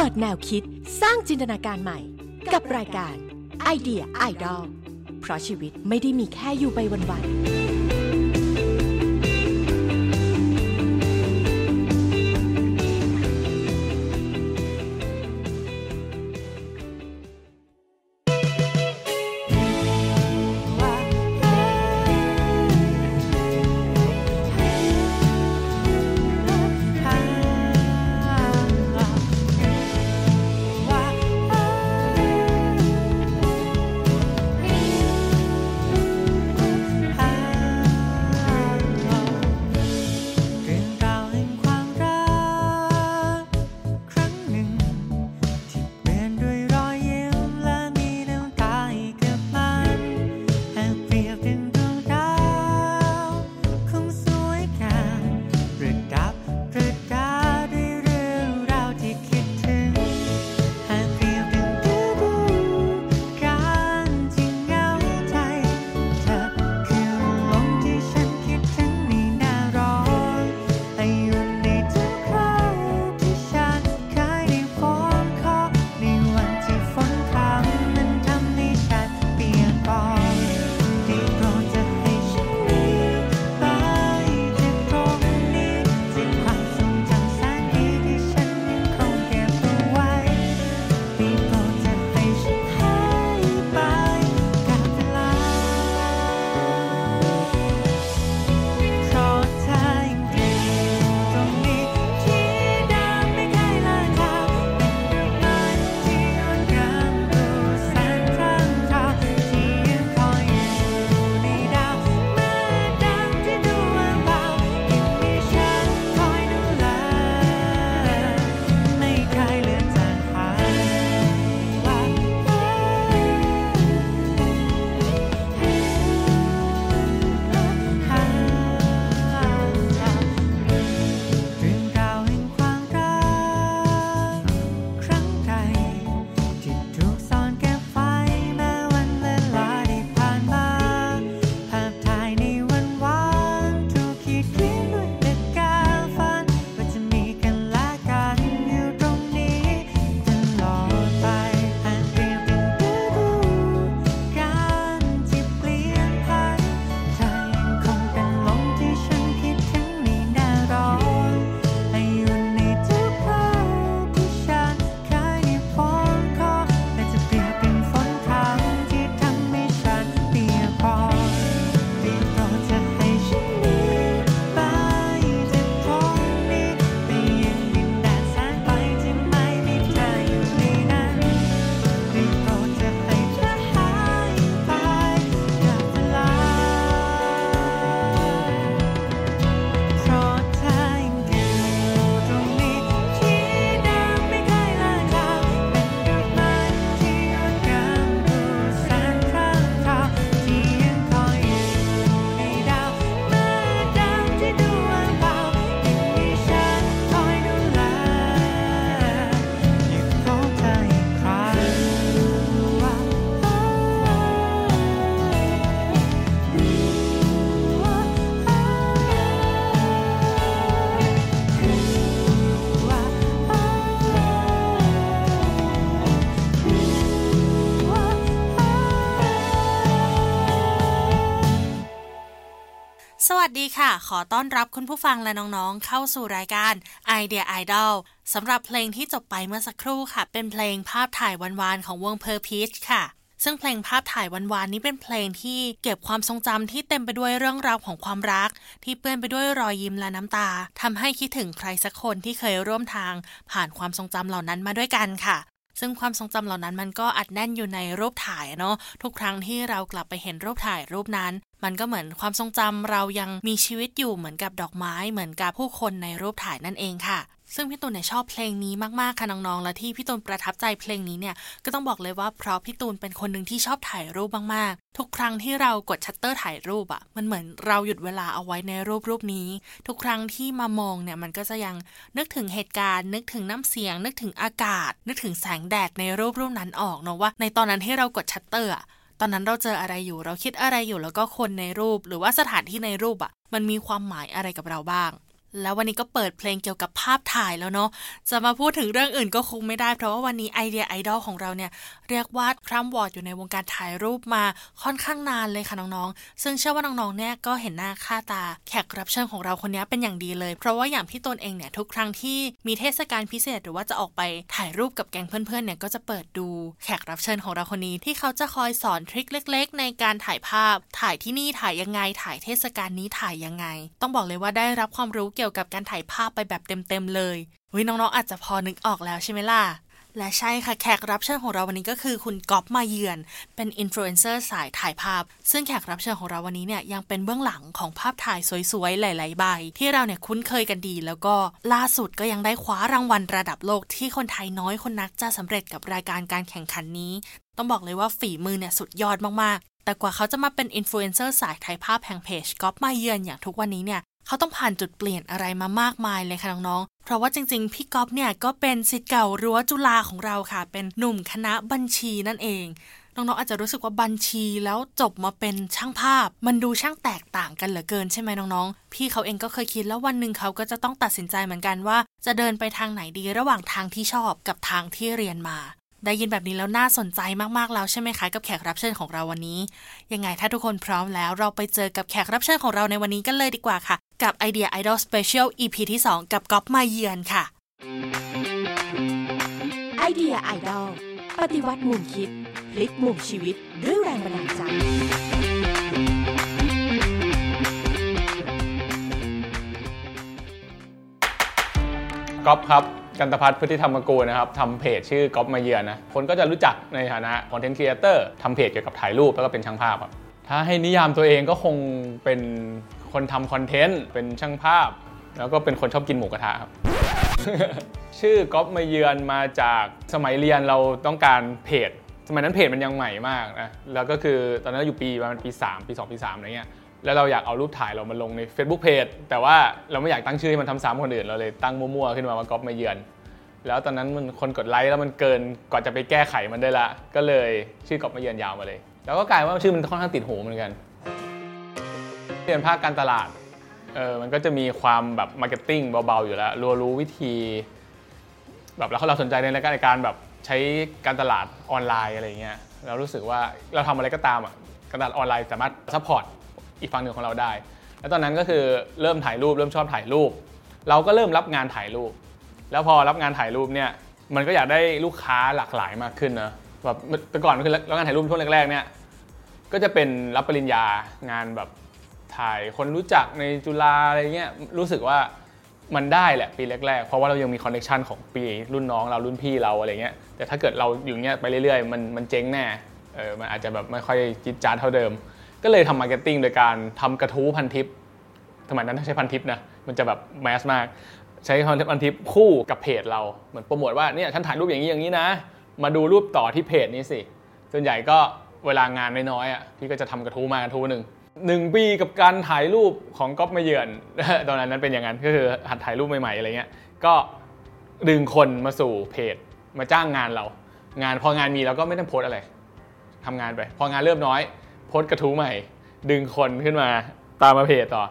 เปิดแนวคิดสร้างจินตนาการใหม่ กับรายการไอเดียไอดอลเพราะชีวิตไม่ได้มีแค่อยู่ไปวันๆ ค่ะ ขอต้อนรับคุณผู้ฟังและน้องๆ เข้าสู่รายการ Idea Idol สำหรับเพลงที่จบไปเมื่อสักครู่ค่ะ เป็นเพลงภาพถ่ายวันๆของวงเพอร์พีชค่ะซึ่งเพลงภาพถ่ายวันๆนี้เป็นเพลงที่เก็บความทรงจำที่เต็มไปด้วยเรื่องราวของความรัก ที่เปื้อนไปด้วยรอยยิ้มและน้ำตาทำให้คิดถึงใครสักคนที่เคยร่วมทางผ่านความทรงจำเหล่านั้นมาด้วยกันค่ะ ซึ่งความทรงจำเหล่านั้นมันก็อัดแน่นอยู่ในรูปถ่ายอะเนาะทุกครั้งที่เรากลับไปเห็นรูปถ่ายรูปนั้น มันก็เหมือนความทรงจำเรายังมีชีวิตอยู่เหมือนกับดอกไม้เหมือนกับผู้คนในรูปถ่ายนั่นเองค่ะ ซึ่งพี่ตูนเนี่ยชอบเพลงนี้มากๆค่ะน้องๆ และที่พี่ตูนประทับใจเพลงนี้เนี่ยก็ต้องบอกเลยว่าเพราะพี่ตูนเป็นคนหนึ่งที่ชอบถ่ายรูปมากๆ ทุกครั้งที่เรากดชัตเตอร์ถ่ายรูปอะมันเหมือนเราหยุดเวลาเอาไว้ในรูปรูปนี้ ทุกครั้งที่มามองเนี่ยมันก็จะยังนึกถึงเหตุการณ์ นึกถึงน้ำเสียง นึกถึงอากาศ นึกถึงแสงแดดในรูปรูปนั้นออกเนาะว่าในตอนนั้นที่เรากดชัตเตอร์ตอนนั้นเราเจออะไรอยู่เราคิดอะไรอยู่แล้วก็คนในรูป หรือว่าสถานที่ในรูปอะมันมีความหมายอะไรกับเราบ้าง แล้ววันนี้ก็เปิดเพลงเกี่ยวกับภาพถ่ายแล้วเนาะ จะมาพูดถึงเรื่องอื่นก็คงไม่ได้ เพราะว่าวันนี้ไอเดียไอดอลของเราเนี่ย เรียกว่าคร่ำวอดอยู่ในวงการถ่ายรูปมาค่อนข้างนานเลยค่ะน้องๆ ซึ่งเชื่อว่าน้องๆ เนี่ยก็เห็นหน้าค่าตา แขกรับเชิญของเราคนนี้เป็นอย่างดีเลย เพราะว่าอย่างพี่ตนเองเนี่ยทุกครั้งที่มีเทศกาลพิเศษ หรือว่าจะออกไปถ่ายรูปกับแก๊งเพื่อนๆ เนี่ยก็จะเปิดดูแขกรับเชิญของเราคนนี้ที่เขาจะคอยสอนทริคเล็ก ๆ ในการถ่ายภาพ ถ่ายที่นี่ถ่ายยังไงถ่ายเทศกาลนี้ถ่ายยังไง ต้องบอกเลยว่าได้รับความรู้เกี่ยวกับการถ่ายภาพไปแบบเต็มๆเลยวิน้องๆอาจจะพอนึกออกแล้วใช่ไหมล่ะและใช่ค่ะแขกรับเชิญของเราวันนี้ก็คือคุณก๊อฟมาเยือนเป็นอินฟลูเอนเซอร์สายถ่ายภาพ ซึ่งแขกรับเชิญของเราวันนี้เนี่ยยังเป็นเบื้องหลังของภาพถ่ายสวยๆ หลาย ๆ ใบ ที่เราเนี่ยคุ้นเคยกันดี แล้วก็ล่าสุดก็ยังได้คว้ารางวัลระดับโลกที่คนไทยน้อยคนนักจะสำเร็จกับรายการการแข่งขันนี้ ต้องบอกเลยว่าฝีมือเนี่ยสุดยอดมากๆ แต่กว่าเขาจะมาเป็นอินฟลูเอนเซอร์สายถ่ายภาพแห่งเพจก๊อฟมาเยือนอย่างทุกวันนี้เนี่ย เขาต้องผ่านจุดเปลี่ยนอะไรมามากมายเลยค่ะน้องๆ เพราะว่าจริงๆ พี่ก๊อฟเนี่ยก็เป็นศิษย์เก่ารั้วจุฬาของเราค่ะ เป็นหนุ่มคณะบัญชีนั่นเองน้องๆอาจจะรู้สึกว่าบัญชีแล้วจบมาเป็นช่างภาพ มันดูช่างแตกต่างกันเหลือเกินใช่ไหมน้องๆ พี่เขาเองก็เคยคิดแล้ววันหนึ่งเขาก็จะต้องตัดสินใจเหมือนกันว่า จะเดินไปทางไหนดีระหว่างทางที่ชอบกับทางที่เรียนมา ได้ยินแบบนี้แล้วน่าสนใจมากๆแล้วใช่ไหมคะ กับแขกรับเชิญของเราวันนี้ ยังไงถ้าทุกคนพร้อมแล้วเราไปเจอกับแขกรับเชิญของเราในวันนี้กันเลยดีกว่าค่ะ กับไอเดียไอดอล special EP ที่ 2 กับก๊อฟมาเยือนค่ะไอเดียไอดอลปฏิวัติมุมคิด พลิกมุมชีวิตด้วยแรงบันดาลใจก๊อฟครับ กันตพัฒน์พฤติธรรมกูลนะครับทำเพจชื่อก๊อฟมาเยือนนะคนก็จะรู้จักในฐานะ content creator ทำเพจเกี่ยวกับถ่ายรูปแล้วก็เป็นช่างภาพครับถ้าให้นิยามตัวเองก็คงเป็นคนทำคอนเทนต์เป็นช่างภาพ แล้วก็เป็นคนชอบกินหมูกระทะครับชื่อก๊อฟมาเยือนมาจากสมัยเรียนเราต้องการเพจ สมัยนั้นเพจมันยังใหม่มากนะแล้วก็คือตอนนั้นอยู่ปีประมาณปี 3 ปี 2 ปี3อะไรเงี้ย แล้วเราอยากเอารูปถ่ายเรามาลงใน Facebook Page แต่ว่าเราไม่อยากตั้งชื่อให้มันทำซ้ำคนอื่น เราเลยตั้งมั่วๆขึ้นมาว่าก๊อฟมาเยือน แล้วตอนนั้นมันคนกดไลค์แล้วมันเกินกว่าจะไปแก้ไขมันได้ละ ก็เลยชื่อก๊อฟมาเยือนยาวมาเลย แล้วก็กลายว่าชื่อมันค่อนข้างติดหูเหมือนกันเรียนภาคการตลาดเออมันก็จะมีความแบบ marketing เบาๆอยู่แล้วเรารู้วิธี แบบแล้วเราสนใจในรายการในการแบบใช้การตลาดออนไลน์อะไรเงี้ยเรารู้สึกว่าเราทำอะไรก็ตามอะการตลาดออนไลน์สามารถ support อีกฝั่งหนึ่งของเราได้ แล้วตอนนั้นก็คือเริ่มถ่ายรูปเริ่มชอบถ่ายรูป เราก็เริ่มรับงานถ่ายรูป แล้วพอรับงานถ่ายรูปเนี่ยมันก็อยากได้ลูกค้าหลากหลายมากขึ้นนะแบบแต่ก่อนคือรับงานถ่ายรูปช่วงแรกๆเนี่ยก็จะเป็นรับปริญญางานแบบถ่ายคนรู้จักในจุฬาอะไรเงี้ยรู้สึกว่ามันได้แหละปีแรกๆ เพราะว่าเรายังมีคอนเนคชันของปีรุ่นน้องเรารุ่นพี่เราอะไรเงี้ยแต่ถ้าเกิดเราอยู่เงี้ยไปเรื่อยๆ มันมันเจ๊งแน่เออมันอาจจะแบบไม่ค่อยจี๊ดจ๊าดเท่าเดิม ก็เลยทำ marketing โดยการทำกระทู้พันทิปสมัยนั้นถ้าใช้พันทิปนะมันจะแบบ mass มาก ใช้คอนเทนต์พันทิปคู่กับเพจเราเหมือนโปรโมทว่าเนี่ยฉันถ่ายรูปอย่างนี้อย่างนี้นะ มาดูรูปต่อที่เพจนี้สิส่วนใหญ่ก็เวลางานน้อยๆอะพี่ก็จะทำกระทู้มากระทู้หนึ่งหนึ่งปีกับการถ่ายรูปของก๊อฟมาเยือน ตอนนั้นนั้นเป็นอย่างนั้นก็คือหัดถ่ายรูปใหม่ๆอะไรเงี้ยก็ดึงคนมาสู่เพจมาจ้างงานเรา งานพองานมีเราก็ไม่ต้องโพสอะไรทำงานไป พองานเริ่มน้อย โพสกระทู้ใหม่ ดึงคนขึ้นมาตามมาเพจต่อ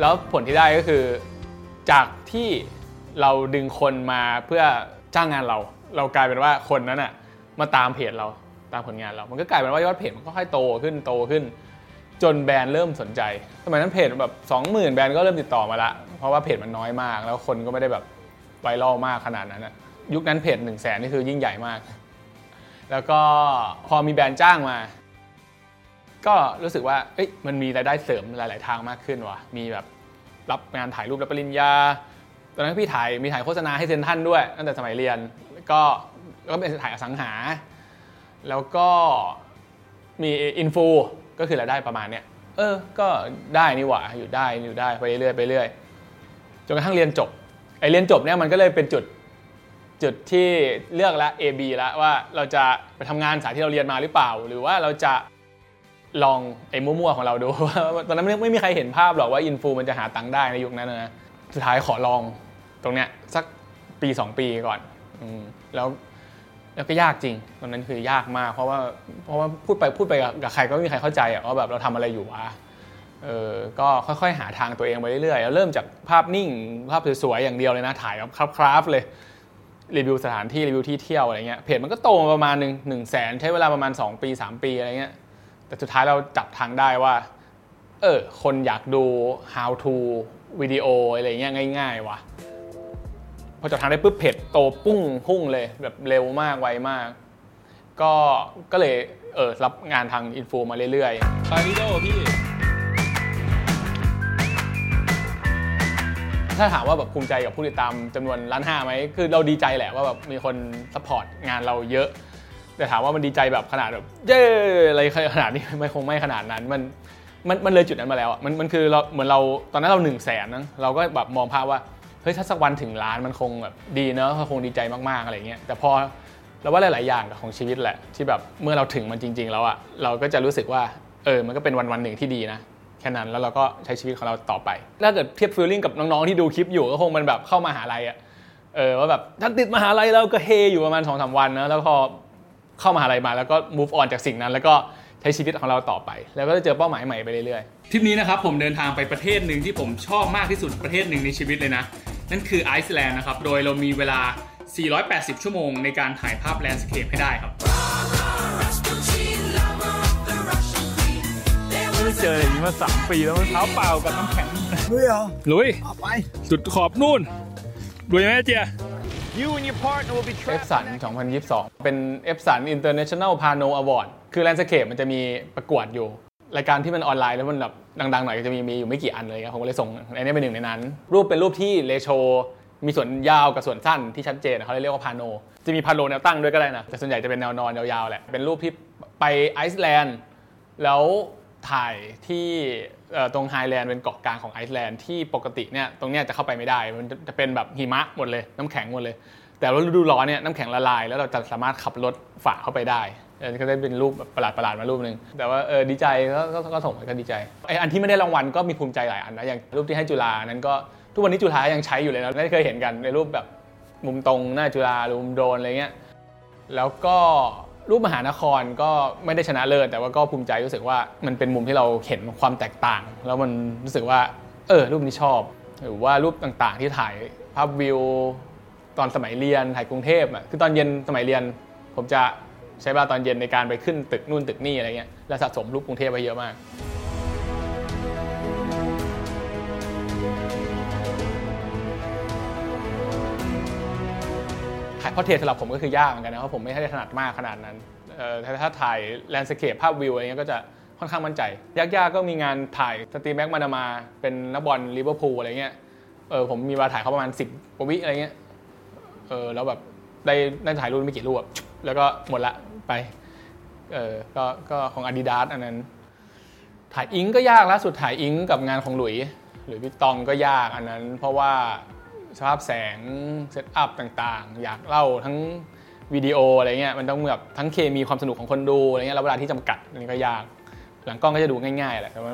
แล้วผลที่ได้ก็คือ จากที่เราดึงคนมาเพื่อจ้างงานเรา เรากลายเป็นว่าคนนั้นอะมาตามเพจเราตามผลงานเรา มันก็กลายเป็นว่ายอดเพจมันก็ค่อยโตขึ้นโตขึ้น จนแบรนด์เริ่มสนใจ สมัยนั้นเพจแบบ 20,000 แบรนด์ก็เริ่มติดต่อมาละ เพราะว่าเพจมันน้อยมาก แล้วคนก็ไม่ได้แบบไวรัลมากขนาดนั้นอะยุคนั้นเพจ1 0 0 0 0แสนนี่คือยิ่งใหญ่มาก แล้วก็พอมีแบรนด์จ้างมา ก็รู้สึกว่ามันมีรายได้เสริมหลาย ๆ ทางมากขึ้นว่ะมีแบบรับงานถ่ายรูปรับปริญญา ตอนนั้นพี่ถ่ายมีถ่ายโฆษณาให้เซนทันด้วยตั้งแต่สมัยเรียน ก็ก็เป็นถ่ายอสังหา แล้วก็มีอินฟูก็คือรายได้ประมาณเนี้ยเออ ก็ได้นี่หว่า อยู่ได้อยู่ได้ไปเรื่อยๆไปเรื่อย จนกระทั่งเรียนจบไอเรียนจบเนี่ยมันก็เลยเป็นจุดจุดที่เลือกละ A B แล้วว่าเราจะไปทำงานสายที่เราเรียนมาหรือเปล่า หรือว่าเราจะลองไอ้มั่วๆของเราดูว่าตอนนั้นไม่ไม่มีใครเห็นภาพหรอกว่าอินฟูมันจะหาตังค์ได้ในยุคนั้นนะสุดท้ายขอลองตรงเนี้ยสักปี 2 ปีก่อนอแล้วแล้วก็ยากจริงตอนนั้นคือยากมาก เพราะว่าเพราะว่าพูดไปพูดไปกับใครก็ไม่มีใครเข้าใจอะว่าแบบเราทำอะไรอยู่วะ เออก็ค่อยๆ หาทางตัวเองไปเรื่อยๆแล้วเริ่มจากภาพนิ่งภาพสวยๆอย่างเดียวเลยนะถ่ายแบบคราฟๆเลยรีวิวสถานที่รีวิวที่เที่ยวอะไรเงี้ยเพจมันก็โตมาประมาณหนึ่งหนึ่งแสนใช้เวลาประมาณ 2 ปี 3 ปีอะไรเงี้ยแต่สุดท้ายเราจับทางได้ว่าเออคนอยากดู how to วิดีโออะไรเงี้ยง่ายๆว่ะพอจับทางได้ปุ๊บเพจโตปุ้งพุ่งเลยแบบเร็วมากไวมาก ก็ก็เลยเออรับงานทางอินฟูมาเรื่อยๆไปวิดีโอพี่ ถ้าถามว่าแบบภูมิใจกับผู้ติดตามจำนวนล้านห้าไหมคือเราดีใจแหละว่าแบบมีคนสปอร์ตงานเราเยอะ แต่ถามว่ามันดีใจแบบขนาดแบบเย้อะไรขนาดนี้ไม่คงไม่ขนาดนั้นมันมันมันเลยจุดนั้นมาแล้วอะมันมันคือเราเหมือนเราตอนนั้นเราหนึ่งแสนนะเราก็แบบมองภาพว่าเฮ้ยถ้าสักวันถึงล้านมันคงแบบดีเนอะคงดีใจมากๆอะไรเงี้ยแต่พอเราว่าหลาย ๆ อย่างกับของชีวิตแหละที่แบบเมื่อเราถึงมันจริง ๆ แล้วอะเราก็จะรู้สึกว่าเออมันก็เป็นวันวันๆหนึ่งที่ดีนะ แค่นั้นแล้วเราก็ใช้ชีวิตของเราต่อไป ถ้าเกิดเทียบฟีลลิ่งกับน้องๆที่ดูคลิปอยู่ก็คงมันแบบเข้ามาหาลัยอะเออว่าแบบถ้าติดมหาลัยเราก็เฮอยู่ประมาณสองสาวันนะแล้วพอเข้ามหาลัยมาแล้วก็ move on จากสิ่งนั้น แล้วก็ใช้ชีวิตของเราต่อไป แล้วก็จะเจอเป้าหมายใหม่ไปเรื่อยๆทริปนี้นะครับผมเดินทางไปประเทศหนึ่งที่ผมชอบมากที่สุดประเทศหนึ่งในชีวิตเลยนะ นั่นคือไอซ์แลนด์นะครับโดยเรามีเวลา 480 ชั่วโมงในการถ่ายภาพแลนด์สเคปให้ได้ครับ ไม่ได้เจออย่างนี้มาสามปีแล้วเท้าเปล่ากับน้ำแข็งลุยเหรอลุยเอาไปสุดขอบนู่นลุยไหมเจีย You and your partner will be Epson 2022 เป็น Epson International Pano Award คือ Landscape มันจะมีประกวดอยู่ รายการที่มันออนไลน์แล้วมันแบบดังๆหน่อยก็จะมีมีอยู่ไม่กี่อันเลยครับผมก็เลยส่งอันนี้เป็นหนึ่งในนั้น รูปเป็นรูปที่ ratio มีส่วนยาวกับส่วนสั้นที่ชัดเจนเขาเรียกว่า pano จะมี pano แนวตั้งด้วยก็ได้นะ แต่ส่วนใหญ่จะเป็นแนวนอนยาวๆแหละ เป็นรูปที่ไปไอซ์แลนด์ แล้ว ถ่ายที่ตรงไฮแลนด์เป็นเกาะกลางของไอซ์แลนด์ที่ปกติเนี่ยตรงเนี้ยจะเข้าไปไม่ได้ มันจะเป็นแบบหิมะหมดเลยน้ำแข็งหมดเลย แต่ว่าฤดูร้อนเนี่ยน้ำแข็งละลาย แล้วเราจะสามารถขับรถฝ่าเข้าไปได้ก็ได้เป็นรูปแบบประหลาดๆมารูปหนึ่งแต่ว่าเออดีใจก็ก็ส่งไปก็ดีใจไออันที่ไม่ได้รางวัลก็มีภูมิใจหลายอันนะอย่างรูปที่ให้จุฬานั้นก็ทุกวันนี้จุฬายังใช้อยู่เลยนะได้เคยเห็นกันในรูปแบบมุมตรงหน้าจุฬาหรือมุมโดนอะไรเงี้ยแล้วก็ รูปมหานครก็ไม่ได้ชนะเลิศแต่ว่าก็ภูมิใจรู้สึกว่ามันเป็นมุมที่เราเห็นความแตกต่าง แล้วมันรู้สึกว่า เออ รูปนี้ชอบ หรือว่ารูปต่างๆ ที่ถ่ายภาพวิว ตอนสมัยเรียนถ่ายกรุงเทพอะคือตอนเย็นสมัยเรียน ผมจะใช้เวลาตอนเย็นในการไปขึ้นตึกนู่นตึกนี่อะไรเงี้ยแล้วสะสมรูปกรุงเทพไปเยอะมาก ถ่าย portrait สำหรับผมก็คือยากเหมือนกันนะเพราะผมไม่ได้ถนัดมากขนาดนั้นถ้าถ่าย landscape ภาพวิวอะไรเงี้ยก็จะค่อนข้างมั่นใจ ยากๆก็มีงานถ่าย Steve McManaman เป็นนักบอลลิเวอร์พูลอะไรเงี้ยเออผมมีเวลาถ่ายเขาประมาณ 10กว่าวิอะไรเงี้ยเออแล้วแบบได้ได้ถ่ายรูปไม่กี่รูปแล้วก็หมดละไปเออก็ก็ของ Adidas อันนั้น ถ่ายอิงก็ยากล่าสุดถ่ายอิงกับงานของหลุยหรือพี่ตองก็ยากอันนั้น เพราะว่า สภาพแสง setup ต่างๆ อยากเล่าทั้งวิดีโออะไรเงี้ยมันต้องแบบทั้งเคมีความสนุกของคนดูอะไรเงี้ยแล้วเวลาที่จำกัดอันนี้ก็ยาก หลังกล้องก็จะดูง่ายๆแหละแต่ว่า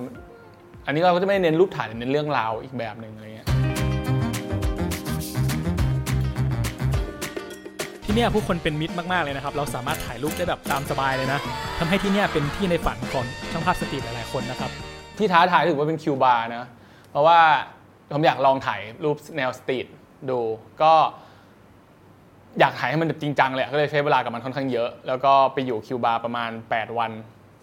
อันนี้เราก็จะไม่ได้เน้นรูปถ่ายแต่เน้นเรื่องราวอีกแบบหนึ่งอะไรเงี้ยที่เนี่ยผู้คนเป็นมิตรมากๆเลยนะครับ เราสามารถถ่ายรูปได้แบบตามสบายเลยนะทำให้ที่เนี่ยเป็นที่ในฝันของช่างภาพ street หลายๆคนนะครับที่ท้าทายถือว่าเป็นคิวบาร์นะเพราะว่า ผมอยากลองถ่ายรูปแนว street ดูก็อยากถ่ายให้มันแบบจริงจังเลยก็เลยใช้เวลากับมันค่อนข้างเยอะ แล้วก็ไปอยู่คิวบาร์ประมาณ 8 วัน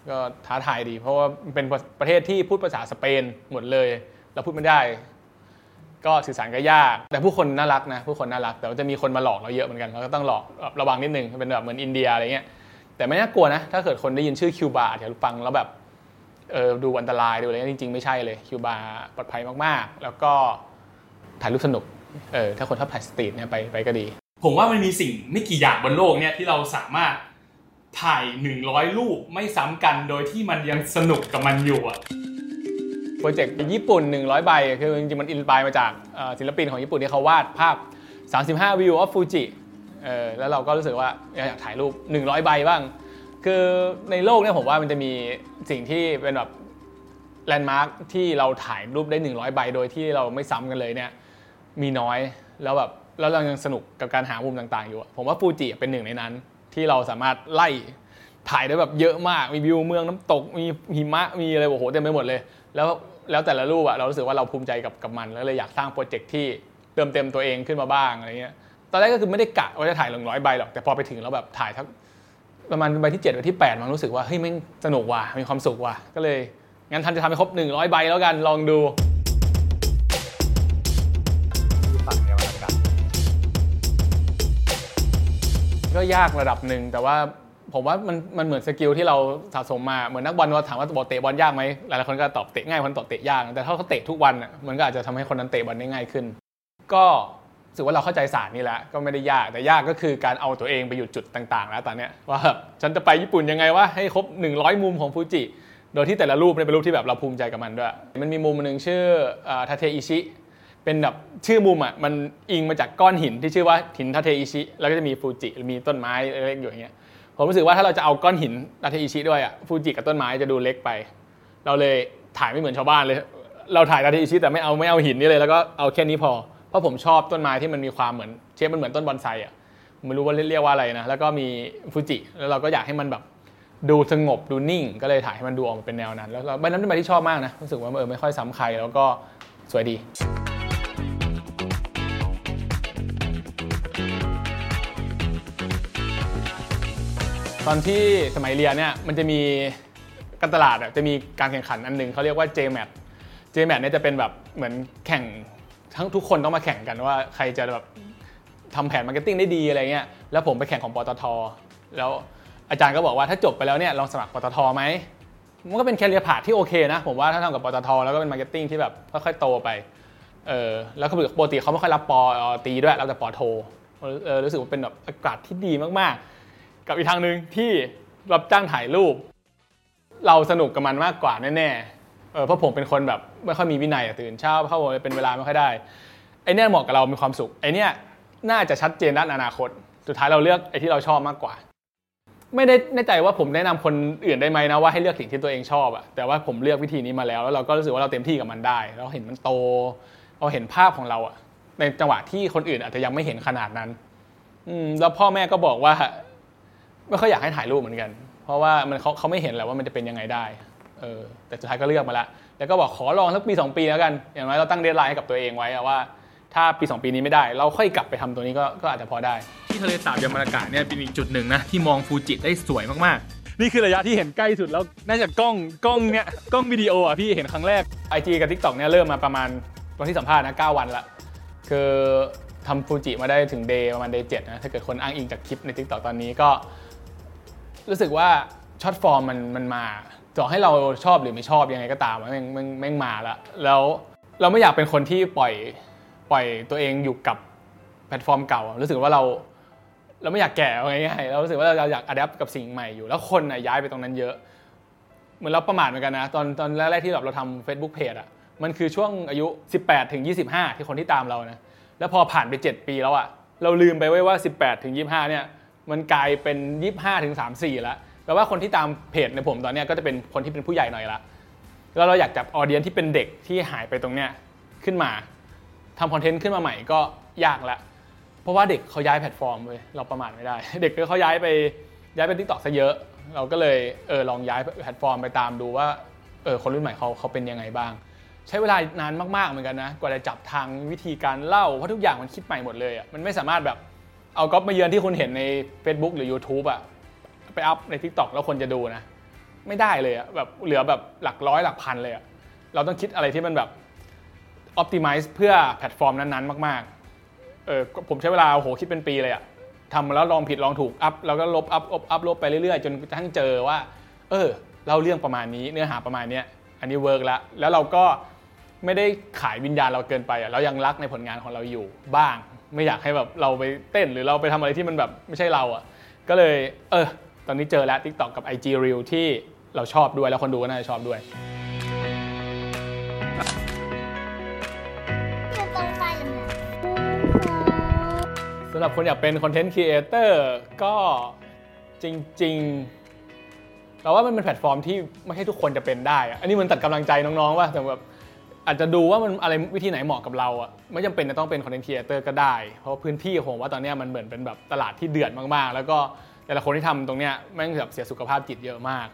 ก็ท้าทายดี เพราะว่ามันเป็นประเทศที่พูดภาษาสเปนหมดเลยเราพูดไม่ได้ ก็สื่อสารก็ยาก แต่ผู้คนน่ารักนะผู้คนน่ารัก แต่ว่าจะมีคนมาหลอกเราเยอะเหมือนกันเราก็ต้องหลอกระวังนิดนึงเป็นแบบเหมือนอินเดียอะไรเงี้ยแต่ไม่น่ากลัวนะถ้าเกิดคนได้ยินชื่อคิวบาร์อาจจะฟังแล้วแบบ เออดูอันตรายดูอะไรเงี้ยจริง ๆ ไม่ใช่เลยคิวบาร์ปลอดภัยมากๆ แล้วก็ถ่ายรูปสนุกเออถ้าคนชอบถ่าย street เนี่ยไปไปก็ดี ผมว่ามันมีสิ่งไม่กี่อย่างบนโลกเนี่ยที่เราสามารถถ่าย 100 รูปไม่ซ้ำกันโดยที่มันยังสนุกกับมันอยู่อะโปรเจกต์ญี่ปุ่น 100 ใบ คือจริงๆ มัน inspire มาจากเอ่อศิลปินของญี่ปุ่นที่เขาวาดภาพ 35 view of Fuji เออแล้วเราก็รู้สึกว่าอยากถ่ายรูป 100 ใบบ้าง คือในโลกเนี่ยผมว่ามันจะมีสิ่งที่เป็นแบบแลนด์มาร์คที่เราถ่ายรูปได้ 100 ใบโดยที่เราไม่ซ้ำกันเลยเนี่ยมีน้อยแล้วแบบแล้วเรายังสนุกกับการหามุมต่างๆ อยู่ ผมว่าฟูจิเป็นหนึ่งในนั้น ที่เราสามารถไล่ถ่ายได้แบบเยอะมาก มีวิวเมืองน้ำตก มีหิมะ มีอะไรโอ้โหเต็มไปหมดเลย แล้วแล้วแต่ละรูปอะเรารู้สึกว่าเราภูมิใจกับกับมันแล้วเลยอยากสร้างโปรเจกต์ที่เติมเต็มตัวเองขึ้นมาบ้างอะไรเงี้ย ตอนแรกก็คือไม่ได้กะว่าจะถ่ายลงร้อยใบหรอก แต่พอไปถึงแล้วแบบถ่ายทั้ง ประมาณใบที่7ใบที่8มันรู้สึกว่าเฮ้ยแม่งสนุกว่ะมีความสุขว่ะก็เลยงั้นทันจะทำให้ครบ 100 ใบแล้วกันลองดูก็ยากระดับหนึ่งแต่ว่าผมว่ามันมันเหมือนสกิลที่เราสะสมมาเหมือนนักบอลว่าถามว่าบอกเตะบอลยากไหมหลายๆคนก็ตอบเตะง่ายคนตอบเตะยากแต่ถ้าเขาเตะทุกวันอะมันก็อาจจะทำให้คนนั้นเตะบอลได้ง่ายขึ้น ก็ รู้สึกว่าเราเข้าใจศาสตร์นี่แหละก็ไม่ได้ยากแต่ยากก็คือการเอาตัวเองไปอยู่จุดต่างๆ แล้วตอนเนี้ยว่าฉันจะไปญี่ปุ่นยังไงว่าให้ครบ 100 มุมของฟูจิโดยที่แต่ละรูปเนี่ยเป็นรูปที่แบบเราภูมิใจกับมันด้วย มันมีมุมหนึ่งชื่อทาเทอิชิเป็นแบบชื่อมุมอะมันอิงมาจากก้อนหินที่ชื่อว่าหินทาเทอิชิแล้วก็จะมีฟูจิมีต้นไม้เล็กๆอยู่อย่างเงี้ยผมรู้สึกว่าถ้าเราจะเอาก้อนหินทาเทอิชิด้วยอะฟูจิกับต้นไม้จะดูเล็กไป เราเลยถ่ายไม่เหมือนชาวบ้านเลย เราถ่ายทาเทอิชิแต่ไม่เอาไม่เอาหินนี่เลยแล้วก็เอาแค่นี้พอ ราะผมชอบต้นไม้ที่มันมีความเหมือนเชฟมันเหมือนต้นบอนไซอะไม่รู้ว่าเรียกว่าอะไรนะ แล้วก็มีฟูจิ แล้วเราก็อยากให้มันแบบดูสงบดูนิ่ง ก็เลยถ่ายให้มันดูออกมาเป็นแนวนั้น แล้วใบนั้นเป็นใบที่ชอบมากนะรู้สึกว่าเออไม่ค่อยซ้ำใครแล้วก็สวยดีตอนที่สมัยเรียนเนี่ยมันจะมีการตลาดอะจะมีการแข่งขันอันหนึ่งเขาเรียกว่า JMAT JMAT เนี่ยจะเป็นแบบเหมือนแข่ง ทั้งทุกคนต้องมาแข่งกันว่าใครจะแบบทำแผน marketing ได้ดีอะไรเงี้ยแล้วผมไปแข่งของปตท แล้วอาจารย์ก็บอกว่าถ้าจบไปแล้วเนี่ยลองสมัครปตทไหมมันก็เป็น career path ที่โอเคนะ ผมว่าถ้าทำกับปตท แล้วก็เป็น marketing ที่แบบค่อยๆโตไปเออแล้วก็ปกติเขาไม่ค่อยรับป.ตรีด้วยรับแต่ป.โทเออรู้สึกว่าเป็นแบบอากาศที่ดีมากๆ กับอีกทางหนึ่งที่รับจ้างถ่ายรูป เราสนุกกับมันมากกว่าแน่ๆ เออเพราะผมเป็นคนแบบไม่ค่อยมีวินัยตื่นเช้าเข้าเป็นเวลาไม่ค่อยได้ไอเนี้ยเหมาะกับเรามีความสุขไอเนี้ยน่าจะชัดเจนด้านอนาคต สุดท้ายเราเลือกไอที่เราชอบมากกว่า ไม่ได้แน่ใจว่าผมแนะนำคนอื่นได้ไหมนะว่าให้เลือกสิ่งที่ตัวเองชอบอะแต่ว่าผมเลือกวิธีนี้มาแล้วแล้วเราก็รู้สึกว่าเราเต็มที่กับมันได้ เราเห็นมันโตเราเห็นภาพของเราอะในจังหวะที่คนอื่นอาจจะยังไม่เห็นขนาดนั้น อืมแล้วพ่อแม่ก็บอกว่าไม่ค่อยอยากให้ถ่ายรูปเหมือนกัน เพราะว่ามันเขาเขาไม่เห็นแหละว่ามันจะเป็นยังไงได้ เออแต่สุดท้ายก็เลือกมาแล้วแล้วก็บอกขอลองสักปี 2 ปีแล้วกัน อย่างน้อยเราตั้งเดทไลน์ให้กับตัวเองไว้อะว่า ถ้าปี 2 ปีนี้ไม่ได้ เราค่อยกลับไปทำตัวนี้ก็ก็อาจจะพอได้ ที่ทะเลสาบยามากะเนี่ยเป็นอีกจุดหนึ่งนะที่มองฟูจิได้สวยมากๆ นี่คือระยะที่เห็นใกล้สุดแล้วน่าจะกล้องกล้องเนี่ยกล้องวิดีโออะพี่เห็นครั้งแรก IG กับ TikTok เนี่ยเริ่มมาประมาณตอนที่สัมภาษณ์นะ9วันละคือทำฟูจิมาได้ถึง day ประมาณ day เนะถ้าเกิดคนอ้างอิงจากคลิปใน TikTok ตอนนี้ก็ รู้สึกว่า short form มันมันมา ต่อให้เราชอบหรือไม่ชอบยังไงก็ตามแม่งแม่งแม่งมาแล้วแล้วเราไม่อยากเป็นคนที่ปล่อยปล่อยตัวเองอยู่กับแพลตฟอร์มเก่า รู้สึกว่าเราเราไม่อยากแก่ง่ายๆเรารู้สึกว่าเราอยาก adapt กับสิ่งใหม่อยู่ แล้วคนน่ะย้ายไปตรงนั้นเยอะ เหมือนเราประมาทเหมือนกันนะตอนตอนแรกๆที่แบบเราทำ Facebook Page อะมันคือช่วงอายุ 18ถึง25 ที่คนที่ตามเรานะแล้วพอผ่านไป 7 ปีแล้วอะเราลืมไปไว้ว่า 18ถึง25เนี่ยมันกลายเป็น 25ถึง34แล้ว แปลว่าคนที่ตามเพจในผมตอนนี้ก็จะเป็นคนที่เป็นผู้ใหญ่หน่อยละแล้วเราอยากจับ audience ที่เป็นเด็กที่หายไปตรงเนี้ยขึ้นมาทำ content ขึ้นมาใหม่ก็ยากละเพราะว่าเด็กเขาย้ายแพลตฟอร์มเว้ยเราประมาทไม่ได้ เด็กเขาย้ายไปย้ายไป TikTok ซะเยอะ เราก็เลยเออลองย้ายแพลตฟอร์มไปตามดูว่าเออคนรุ่นใหม่เขาเขาเป็นยังไงบ้าง ใช้เวลานานมากๆเหมือนกันนะกว่าจะจับทางวิธีการเล่าเพราะทุกอย่างมันคิดใหม่หมดเลยอะมันไม่สามารถแบบเอากอล์ฟมาเยือนที่คุณเห็นใน Facebook หรือ YouTube อะ ไปอัปใน TikTok แล้วคนจะดูนะ ไม่ได้เลยอะแบบเหลือแบบหลักร้อยหลักพันเลยอะเราต้องคิดอะไรที่มันแบบ optimize เพื่อแพลตฟอร์มนั้นๆ มากๆเออผมใช้เวลาโอ้โหคิดเป็นปีเลยอะทำแล้วลองผิดลองถูกอัพแล้วก็ลบอัพอัพอัพลบไปเรื่อยๆ จนกระทั่งเจอว่า เออเล่าเรื่องประมาณนี้เนื้อหาประมาณนี้อันนี้ work แล้วแล้วเราก็ไม่ได้ขายวิญญาณเราเกินไปอะเรายังรักในผลงานของเราอยู่บ้าง ไม่อยากให้แบบเราไปเต้นหรือเราไปทำอะไรที่มันแบบไม่ใช่เราอะก็เลย เออ ตอนนี้เจอแล้ว TikTok กับ IG Reel ที่เราชอบด้วยแล้วคนดูก็น่าจะชอบด้วยสำหรับคนอยากเป็น content creator ก็จริงๆเราว่ามันเป็นแพลตฟอร์มที่ไม่ใช่ทุกคนจะเป็นได้อะอันนี้มันตัดกำลังใจน้องๆว่าแต่แบบอาจจะดูว่ามันอะไรวิธีไหนเหมาะกับเราอะไม่จำเป็นจะต้องเป็น content creator ก็ได้ เพราะพื้นที่ผมว่าตอนเนี้ยมันเหมือนเป็นแบบตลาดที่เดือดมากๆ แล้วก็ แต่ละคนที่ทำตรงเนี้ยแม่งแบบเสียสุขภาพจิตเยอะมาก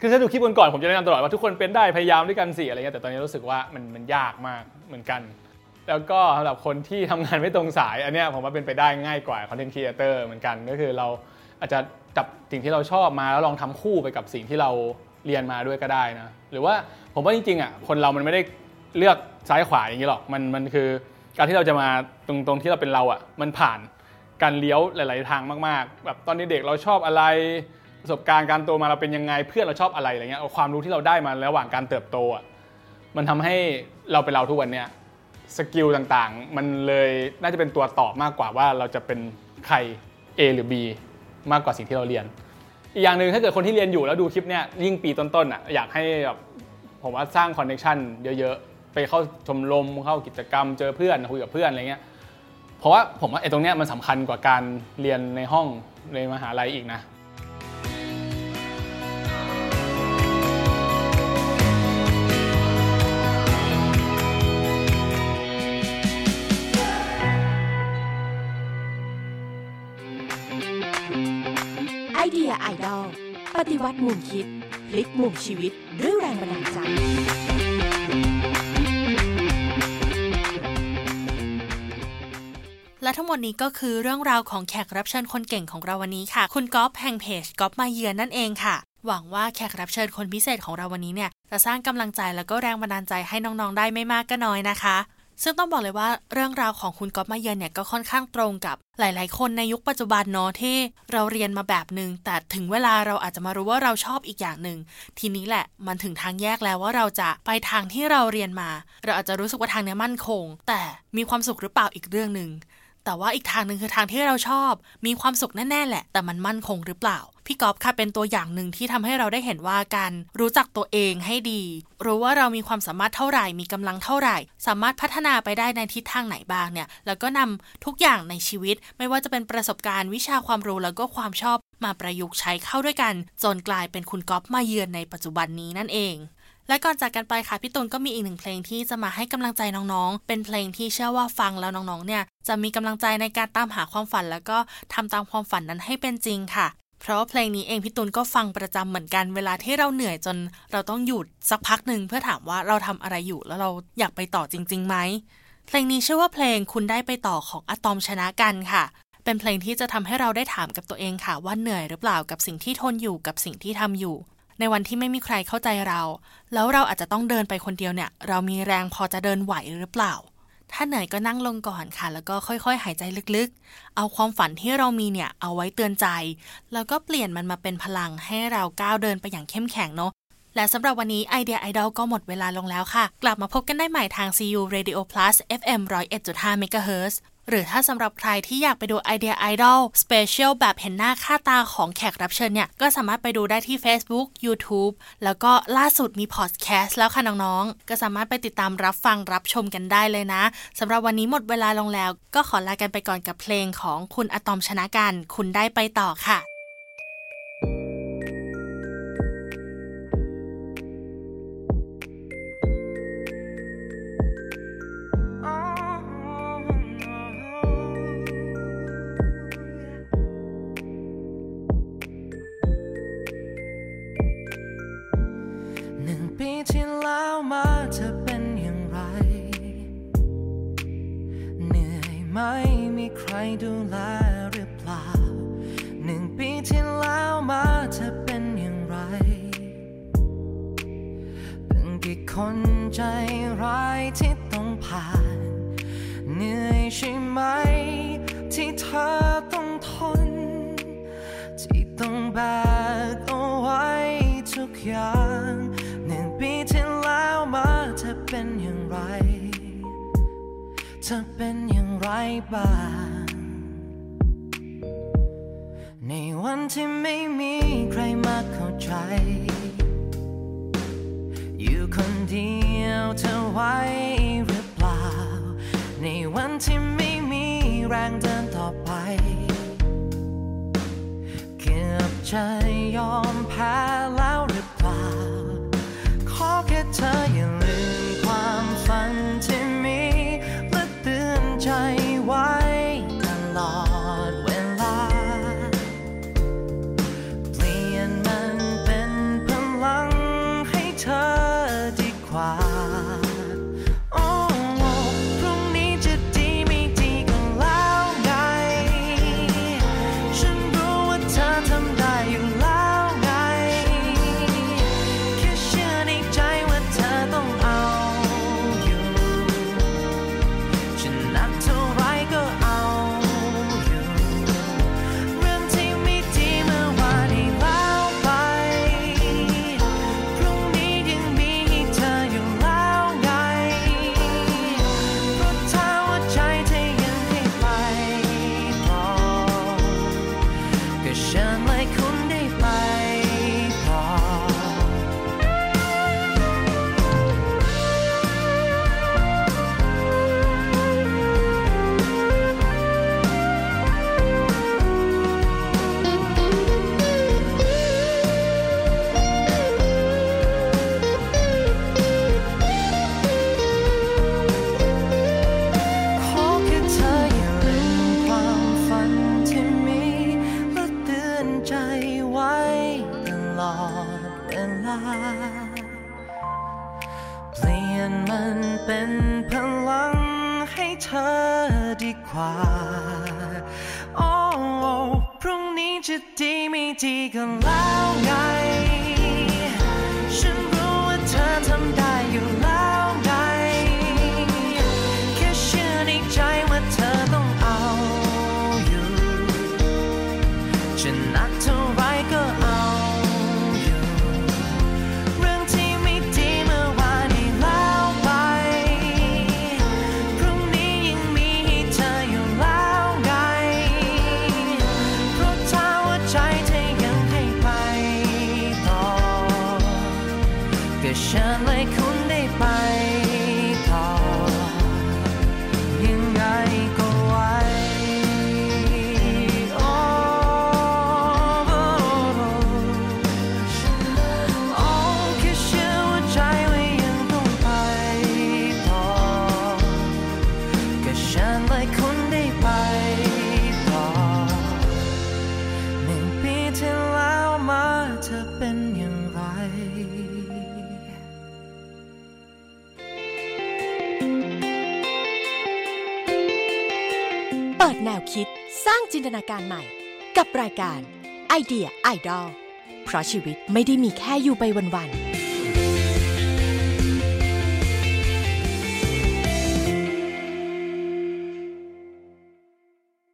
คือถ้าดูคลิปก่อนๆผมจะแนะนำตลอดว่าทุกคนเป็นได้พยายามด้วยกันสิอะไรเงี้ยแต่ตอนนี้รู้สึกว่ามันมันยากมากเหมือนกัน แล้วก็สำหรับคนที่ทำงานไม่ตรงสายอันเนี้ยผมว่าเป็นไปได้ง่ายกว่า content creator เหมือนกันก็คือเราอาจจะจับสิ่งที่เราชอบมาแล้วลองทำคู่ไปกับสิ่งที่เราเรียนมาด้วยก็ได้นะหรือว่าผมว่าจริงๆอะคนเรามันไม่ได้เลือกซ้ายขวาอย่างนี้หรอกมันมันคือการที่เราจะมาตรงตรงที่เราเป็นเราอะมันผ่าน การเลี้ยวหลาย ๆ ทางมากๆ แบบตอนนี้เด็กเราชอบอะไรประสบการณ์การโตมาเราเป็นยังไงเพื่อนเราชอบอะไรอะไรเงี้ยเอาความรู้ที่เราได้มาระหว่างการเติบโตอะมันทำให้เราเป็นเราทุกวันเนี้ย skill ต่างๆ มันเลยน่าจะเป็นตัวตอบมากกว่าว่าเราจะเป็นใคร A หรือ B มากกว่าสิ่งที่เราเรียน อีกอย่างหนึ่งถ้าเกิดคนที่เรียนอยู่แล้วดูคลิปเนี้ยยิ่งปีต้นๆอะอยากให้แบบผมว่าสร้างคอนเน t ชันเยอะๆ ไปเข้าชมรมเข้ากิจกรรมเจอเพื่อนคุยกับเพื่อนอะไรเงี้ย เพราะว่าผมว่าไอ้ตรงเนี้ยมันสำคัญกว่าการเรียนในห้องในมหาลัยอีกนะไอเดียไอดอลปฏิวัติมุมคิด พลิกมุมชีวิตด้วยแรงบันดาลใจ และทั้งหมดนี้ก็คือเรื่องราวของแขกรับเชิญคนเก่งของเราวันนี้ค่ะ คุณก๊อฟแห่งเพจก๊อฟมาเยือนนั่นเองค่ะ หวังว่าแขกรับเชิญคนพิเศษของเราวันนี้เนี่ยจะสร้างกำลังใจแล้วก็แรงบันดาลใจให้น้องๆได้ไม่มากก็น้อยนะคะ ซึ่งต้องบอกเลยว่าเรื่องราวของคุณก๊อฟมาเยือนเนี่ยก็ค่อนข้างตรงกับหลาย ๆ คนในยุคปัจจุบันเนาะที่เราเรียนมาแบบหนึ่งแต่ถึงเวลาเราอาจจะมารู้ว่าเราชอบอีกอย่างหนึ่งทีนี้แหละมันถึงทางแยกแล้วว่าเราจะไปทางที่เราเรียนมา เราอาจจะรู้สึกว่าทางเนี้มั่นคง แต่มีความสุขหรือเปล่าอีกเรื่องหนึ่ง แต่ว่าอีกทางหนึ่งคือทางที่เราชอบ มีความสุขแน่ๆแหละ แต่มันมั่นคงหรือเปล่า พี่กอฟค่ะเป็นตัวอย่างหนึ่งที่ทำให้เราได้เห็นว่าการรู้จักตัวเองให้ดี รู้ว่าเรามีความสามารถเท่าไหร่ มีกำลังเท่าไหร่ สามารถพัฒนาไปได้ในทิศทางไหนบ้างเนี่ย แล้วก็นำทุกอย่างในชีวิต ไม่ว่าจะเป็นประสบการณ์วิชาความรู้แล้วก็ความชอบมาประยุกต์ใช้เข้าด้วยกัน จนกลายเป็นคุณกอฟมาเยือนในปัจจุบันนี้นั่นเอง และก่อนจากกันไปค่ะพี่ตูนก็มีอีกหนึ่งเพลงที่จะมาให้กำลังใจน้องๆ เป็นเพลงที่เชื่อว่าฟังแล้วน้องๆ เนี่ยจะมีกำลังใจในการตามหาความฝัน แล้วก็ทำตามความฝันนั้นให้เป็นจริงค่ะ เพราะเพลงนี้เองพี่ตูนก็ฟังประจำเหมือนกันเวลาที่เราเหนื่อยจน เราต้องหยุดสักพักหนึ่งเพื่อถามว่าเราทำอะไรอยู่แล้วเราอยากไปต่อจริงๆไหมเพลงนี้ชื่อว่าเพลงคุณได้ไปต่อของอะตอมชนะกันค่ะเป็นเพลงที่จะทำให้เราได้ถามกับตัวเองค่ะว่าเหนื่อยหรือเปล่ากับสิ่งที่ทนอยู่กับสิ่งที่ทำอยู่ ในวันที่ไม่มีใครเข้าใจเรา แล้วเราอาจจะต้องเดินไปคนเดียวเนี่ย เรามีแรงพอจะเดินไหวหรือเปล่า ถ้าเหนื่อยก็นั่งลงก่อนค่ะ แล้วก็ค่อยๆ หายใจลึกๆ เอาความฝันที่เรามีเนี่ยเอาไว้เตือนใจ แล้วก็เปลี่ยนมันมาเป็นพลังให้เราก้าวเดินไปอย่างเข้มแข็งเนาะและสำหรับวันนี้ไอเดียไอดอลก็หมดเวลาลงแล้วค่ะ กลับมาพบกันได้ใหม่ทาง CU Radio Plus FM 101.5 MHz หรือถ้าสำหรับใครที่อยากไปดูไอเดียไอดอล special แบบเห็นหน้าค่าตาของแขกรับเชิญเนี่ย ก็สามารถไปดูได้ที่ Facebook YouTube แล้วก็ล่าสุดมีพอดแคสต์แล้วค่ะน้องๆ ก็สามารถไปติดตามรับฟังรับชมกันได้เลยนะสำหรับวันนี้หมดเวลาลงแล้ว ก็ขอลากันไปก่อนกับเพลงของคุณอะตอมชนกันต์ คุณได้ไปต่อค่ะ วันที่ไม่มีใครมาเข้าใจ อยู่คนเดียวเธอไว้หรือเปล่า ในวันที่ไม่มีแรงเดินต่อไป เกือบจะยอมแพ้แล้วหรือเปล่า ขอแค่เธออย่า ธอดีกว่า โอ้พรุ่งนี้จะดีไม่ดีกันแล้วไง ฉันเลยคุณได้ไป ร้างจินตนาการใหม่ กับรายการไอเดียไอดอลเพราะชีวิตไม่ได้มีแค่อยู่ไปวันๆ